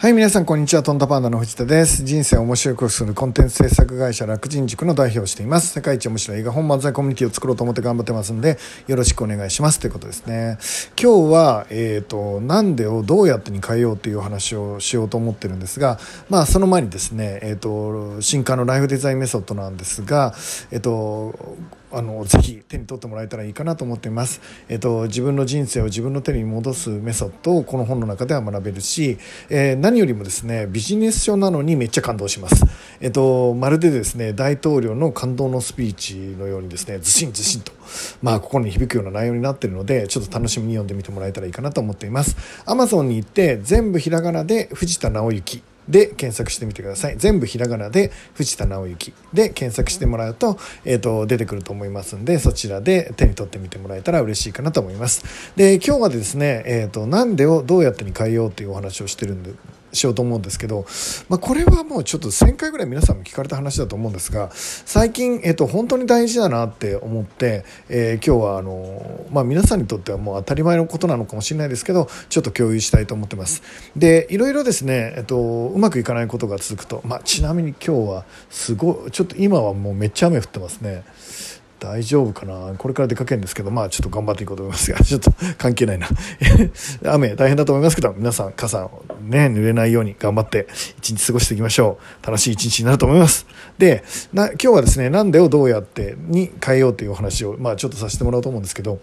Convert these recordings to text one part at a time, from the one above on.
はい、皆さん、こんにちは。トンタパンダの藤田です。人生を面白くするコンテンツ制作会社楽人塾の代表をしています。世界一面白い映画本漫才コミュニティを作ろうと思って頑張ってますんで、よろしくお願いします。ということですね。今日は、えっ、ー、と、なんでをどうやってに変えようという話をしようと思ってるんですが、まあ、その前にですね、えっ、ー、と、新刊のライフデザインメソッドなんですが、えっ、ー、と、あのぜひ手に取ってもらえたらいいかなと思っています、えっと、自分の人生を自分の手に戻すメソッドをこの本の中では学べるし、えー、何よりもですねビジネス書なのにめっちゃ感動します、えっと、まるでですね大統領の感動のスピーチのようにですねずしんずしんと、まあ、心に響くような内容になっているのでちょっと楽しみに読んでみてもらえたらいいかなと思っています。Amazon に行って全部ひらがなで藤田直之で検索してみてください。全部ひらがなで藤田直之で検索してもらうと、えっ、ー、と、出てくると思いますんで、そちらで手に取ってみてもらえたら嬉しいかなと思います。で、今日はですね、えっ、ー、と、なんでをどうやってに変えようというお話をしてるんで、しようと思うんですけど、まあ、これはもうちょっと1000回ぐらい皆さんも聞かれた話だと思うんですが最近、えっと、本当に大事だなって思って、えー、今日はあの、まあ、皆さんにとってはもう当たり前のことなのかもしれないですけどちょっと共有したいと思ってます。でいろいろですね、えっと、うまくいかないことが続くと、まあ、ちなみに今日はすごいちょっと今はもうめっちゃ雨降ってますね。大丈夫かな？これから出かけるんですけど、まあちょっと頑張っていこうと思いますが、ちょっと関係ないな。雨大変だと思いますけど、皆さん傘ね、濡れないように頑張って一日過ごしていきましょう。楽しい一日になると思います。で、な今日はですね、なんでをどうやってに変えようというお話を、まあちょっとさせてもらおうと思うんですけど、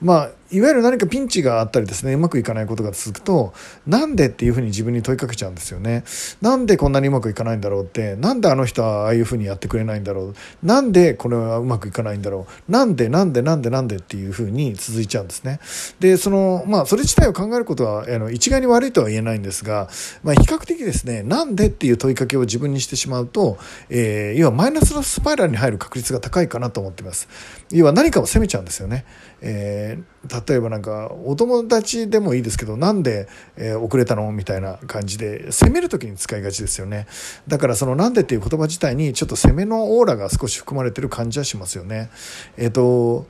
まあいわゆる何かピンチがあったりですね、うまくいかないことが続くと、なんでっていうふうに自分に問いかけちゃうんですよね。なんでこんなにうまくいかないんだろうって、なんであの人はああいうふうにやってくれないんだろう。なんでこれはうまくいかないんだろう。なんでなんでなんでなんでっていうふうに続いちゃうんですね。で、その、まあ、それ自体を考えることは、あの、一概に悪いとは言えないんですが、まあ、比較的ですね、なんでっていう問いかけを自分にしてしまうと、えー、要はマイナスのスパイラルに入る確率が高いかなと思っています。要は何かを責めちゃうんですよね。えー、例えばなんかお友達でもいいですけどなんで、えー、遅れたの？みたいな感じで責める時に使いがちですよねだからその「なんで」っていう言葉自体にちょっと責めのオーラが少し含まれてる感じはしますよね。えっ、ー、と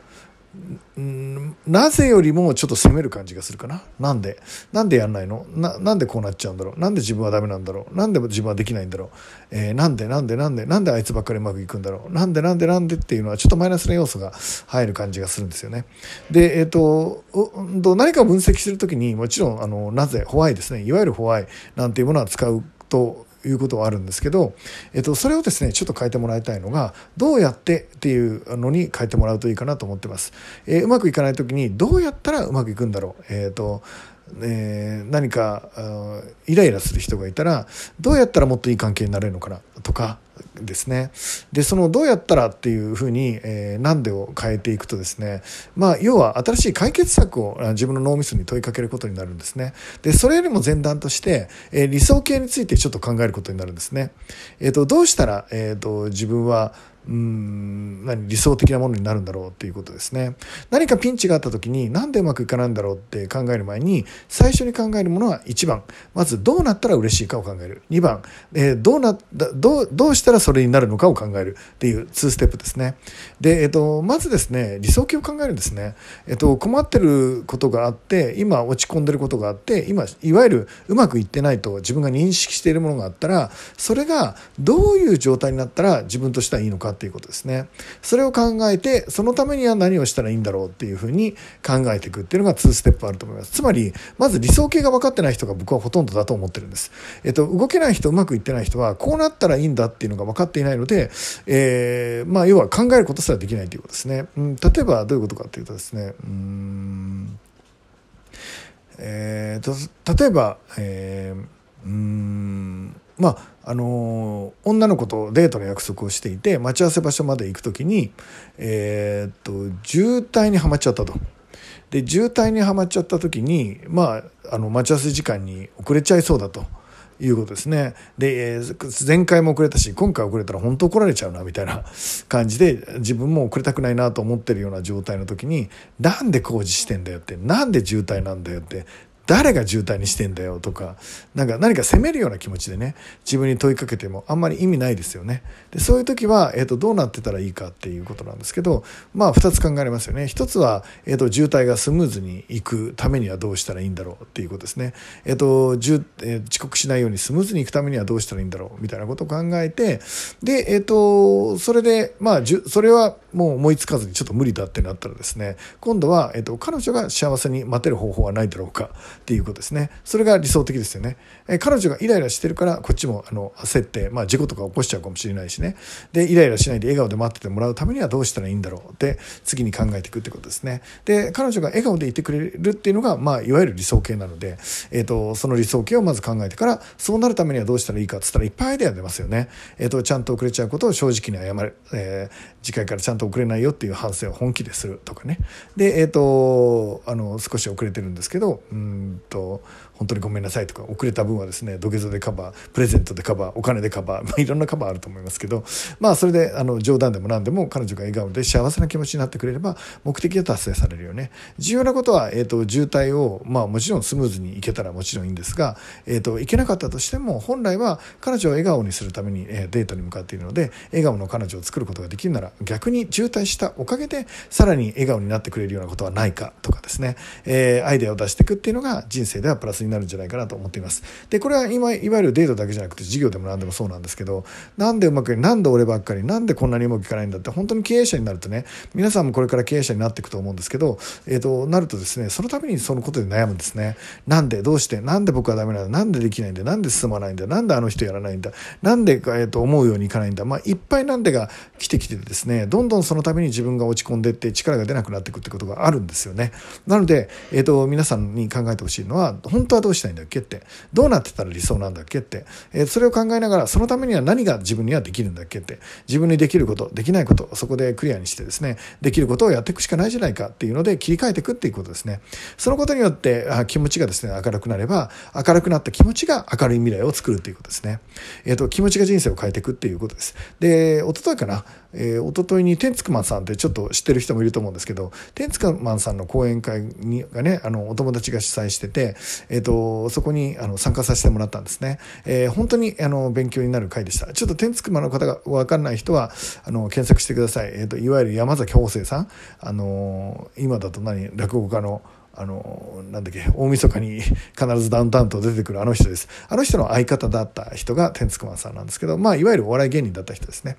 なぜよりもちょっと責める感じがするかな。なんで？なんでやんないの？ななんでこうなっちゃうんだろう？なんで自分はダメなんだろう？なんで自分はできないんだろう、えー、なんで？なんで？なんで？なんであいつばっかりうまくいくんだろう？なんで？なんで？なんでっていうのはちょっとマイナスな要素が入る感じがするんですよね。で、えっ、ー、と、何かを分析するときにもちろんあのなぜ？ホワイですね。いわゆるホワイなんていうものは使うということはあるんですけど、えっと、それをですねちょっと変えてもらいたいのがどうやってっていうのに変えてもらうといいかなと思ってます、えー、うまくいかない時にどうやったらうまくいくんだろう。えっ、とえー、何かイライラする人がいたらどうやったらもっといい関係になれるのかなとかですね。で、そのどうやったらっていうふうに、えー、何でを変えていくとですね、まあ、要は新しい解決策を自分の脳みそに問いかけることになるんですね。で、それよりも前段として、えー、理想形についてちょっと考えることになるんですね。えっ、ー、と、どうしたら、えっ、と、自分は、うん何理想的なものになるんだろうっていうことですね。何かピンチがあった時に何でうまくいかないんだろうって考える前に最初に考えるものは1番。まずどうなったら嬉しいかを考える。2番、えー、どうなどうどうしたらそれになるのかを考える。っていう2ステップですね。で、えーと、まずですね理想形を考えるんですね、えーと、困ってることがあって今落ち込んでることがあって今いわゆるうまくいってないと自分が認識しているものがあったらそれがどういう状態になったら自分としてはいいのかっていうことですね。それを考えて、そのためには何をしたらいいんだろうっていうふうに考えていくっていうのが2ステップあると思います。つまり、まず理想形が分かってない人が僕はほとんどだと思ってるんです。えっと、動けない人、うまくいってない人は、こうなったらいいんだっていうのが分かっていないので、えー、まあ、要は考えることすらできないということですね。うん、例えばどういうことかっていうとですね、うんえーと、例えば、えー、うんまああの女の子とデートの約束をしていて待ち合わせ場所まで行く時に、えー、っと渋滞にはまっちゃったと。で渋滞にはまっちゃった時に、まあ、あの待ち合わせ時間に遅れちゃいそうだと。いうことですね。で、え前回も遅れたし、今回遅れたら本当怒られちゃうな、みたいな 感じで、自分も遅れたくないなと思ってるような状態の時に、なんで工事してんだよって、なんで渋滞なんだよって、誰が渋滞にしてんだよとかなんか何か責めるような気持ちでね自分に問いかけてもあんまり意味ないですよね。でそういう時は、えーと、どうなってたらいいかっていうことなんですけどまあ2つ考えられますよね。1つは、えーと、渋滞がスムーズにいくためにはどうしたらいいんだろうっていうことですね、えーとえ、遅刻しないようにスムーズにいくためにはどうしたらいいんだろうみたいなことを考えてで、えー、とそれでまあそれはもう思いつかずにちょっと無理だってなったらですね今度は、えー、と彼女が幸せに待てる方法はないだろうか。っていうことですね。それが理想的ですよね、え、彼女がイライラしてるからこっちもあの焦って、まあ、事故とか起こしちゃうかもしれないしね。でイライラしないで笑顔で待っててもらうためにはどうしたらいいんだろうって次に考えていくってことですね。で彼女が笑顔でいてくれるっていうのが、まあ、いわゆる理想形なので、えーと、その理想形をまず考えてからそうなるためにはどうしたらいいかっつったらいっぱいアイデア出ますよね、えーと、ちゃんと遅れちゃうことを正直に謝る、えー、次回からちゃんと遅れないよっていう反省を本気でするとかね。でえっ、ー、とあの少し遅れてるんですけどうんと本当にごめんなさいとか遅れた分はですね土下座でカバープレゼントでカバーお金でカバー、まあ、いろんなカバーあると思いますけどまあそれであの冗談でも何でも彼女が笑顔で幸せな気持ちになってくれれば目的が達成されるよね。重要なことは、えーと、渋滞を、まあ、もちろんスムーズにいけたらもちろんいいんですが、えーと、いけなかったとしても本来は彼女を笑顔にするために、えー、デートに向かっているので笑顔の彼女を作ることができるなら逆に渋滞したおかげでさらに笑顔になってくれるようなことはないかとかですね、えー、アイデアを出していくっていうのが人生ではプラスになるんじゃないかなと思っています。で、これは今、いわゆるデートだけじゃなくて授業でも何でもそうなんですけど、なんでうまくなんで俺ばっかり、なんでこんなにうまくいかないんだって、本当に経営者になるとね、皆さんもこれから経営者になっていくと思うんですけど、え、ー、と、なるとですね、そのためにそのことで悩むんですね。なんで、どうして、なんで僕はダメなんだ、なんでできないんだ、なんで進まないんだ、なんであの人やらないんだ、なんで、えー、と思うようにいかないんだ、まあ、いっぱいなんでが来てきてですね、ねどんどんそのために自分が落ち込んでって力が出なくなっていくってことがあるんですよね。なので、え、ー、と、皆さんに考えてほしいのは、本当はどうしたいんだっけって、どうなってたら理想なんだっけって、えー、それを考えながらそのためには何が自分にはできるんだっけって。自分にできることできないことそこでクリアにしてですねできることをやっていくしかないじゃないかっていうので切り替えていくっていうことですね。そのことによってあ気持ちがですね明るくなれば明るくなった気持ちが明るい未来を作るっていうことですね、えーと、気持ちが人生を変えていくっていうことです。で一昨日かなえー、一昨日に天竺マンさんってちょっと知ってる人もいると思うんですけど天竺マンさんの講演会にがねあのお友達が主催してて、えーと、そこにあの参加させてもらったんですね、えー、本当にあの勉強になる回でした。ちょっと天竺マンの方が分かんない人はあの検索してください、えーと、いわゆる山崎邦生さん。あの今だと何落語家のあの、なんだっけ、大晦日に必ずダウンタウンと出てくるあの人です。あの人の相方だった人が天竺マンさんなんですけど、まあ、いわゆるお笑い芸人だった人ですね。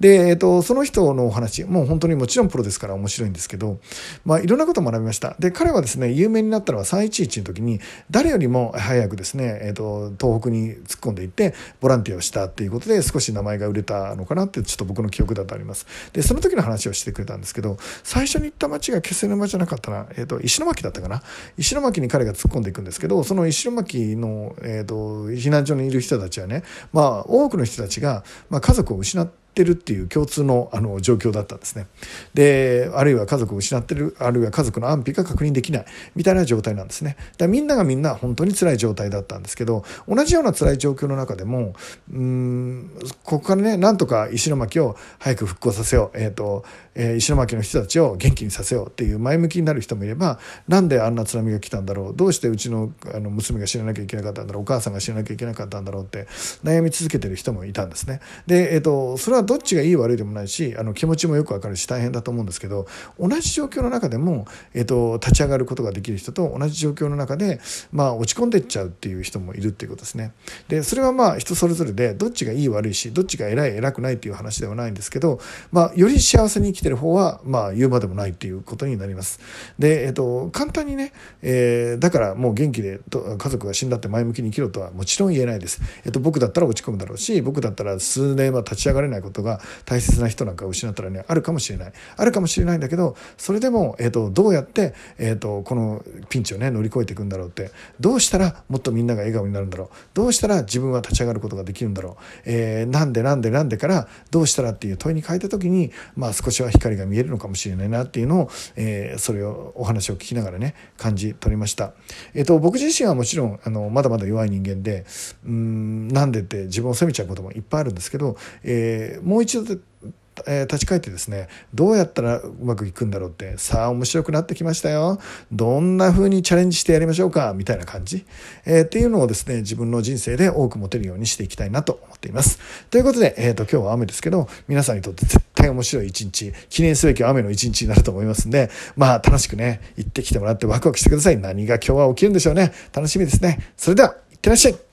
で、えっ、と、その人のお話、もう本当にもちろんプロですから面白いんですけど、まあ、いろんなことを学びました。で、彼はですね、有名になったのは311の時に、誰よりも早くですね、えっ、と、東北に突っ込んでいって、ボランティアをしたっていうことで、少し名前が売れたのかなって、ちょっと僕の記憶だとあります。で、その時の話をしてくれたんですけど、最初に行った町が気仙沼じゃなかったな、えっ、と、石巻だったったかな石巻に彼が突っ込んでいくんですけどその石巻の、えーと、避難所にいる人たちはね、まあ、多くの人たちが、まあ、家族を失ってってるっていう共通のあの状況だったんですね。で、あるいは家族を失ってる、あるいは家族の安否が確認できないみたいな状態なんですね。だからみんながみんな本当に辛い状態だったんですけど、同じような辛い状況の中でも、うん、ここからね、なんとか石巻を早く復興させよう。えっ、ー、と、えー、石巻の人たちを元気にさせようっていう前向きになる人もいれば、なんであんな津波が来たんだろう？どうしてうちのあの娘が死ななきゃいけなかったんだろう？お母さんが死ななきゃいけなかったんだろうって悩み続けてる人もいたんですね。で、えっ、ー、と、それはどっちがいい悪いでもないしあの気持ちもよくわかるし大変だと思うんですけど同じ状況の中でも、えーと、立ち上がることができる人と同じ状況の中で、まあ、落ち込んでっちゃうっていう人もいるっていうことですね。でそれはまあ人それぞれでどっちがいい悪いしどっちが偉い偉くないっていう話ではないんですけど、まあ、より幸せに生きててる方は、まあ、言うまでもないっていうことになります。で、えーと、簡単にね、えー、だからもう元気で家族が死んだって前向きに生きろとはもちろん言えないです。えーと僕だったら落ち込むだろうし僕だったら数年は立ち上がれないことが大切な人なんかを失ったらねあるかもしれないあるかもしれないんだけどそれでも、えーと、どうやって、えーと、このピンチをね乗り越えていくんだろうってどうしたらもっとみんなが笑顔になるんだろうどうしたら自分は立ち上がることができるんだろう、えー、なんでなんでなんでからどうしたらっていう問いに変えた時に、まあ、少しは光が見えるのかもしれないなっていうのを、えー、それをお話を聞きながらね感じ取りました。えーと、僕自身はもちろんあのまだまだ弱い人間でうんなんでって自分を責めちゃうこともいっぱいあるんですけど、えー、もう一度えー、立ち返ってですね、どうやったらうまくいくんだろうって、さあ面白くなってきましたよ。どんな風にチャレンジしてやりましょうかみたいな感じ、えー、っていうのをですね、自分の人生で多く持てるようにしていきたいなと思っています。ということで、えっ、ー、と、今日は雨ですけど、皆さんにとって絶対面白い一日、記念すべき雨の一日になると思いますんで、まあ楽しくね、行ってきてもらってワクワクしてください。何が今日は起きるんでしょうね。楽しみですね。それでは、いってらっしゃい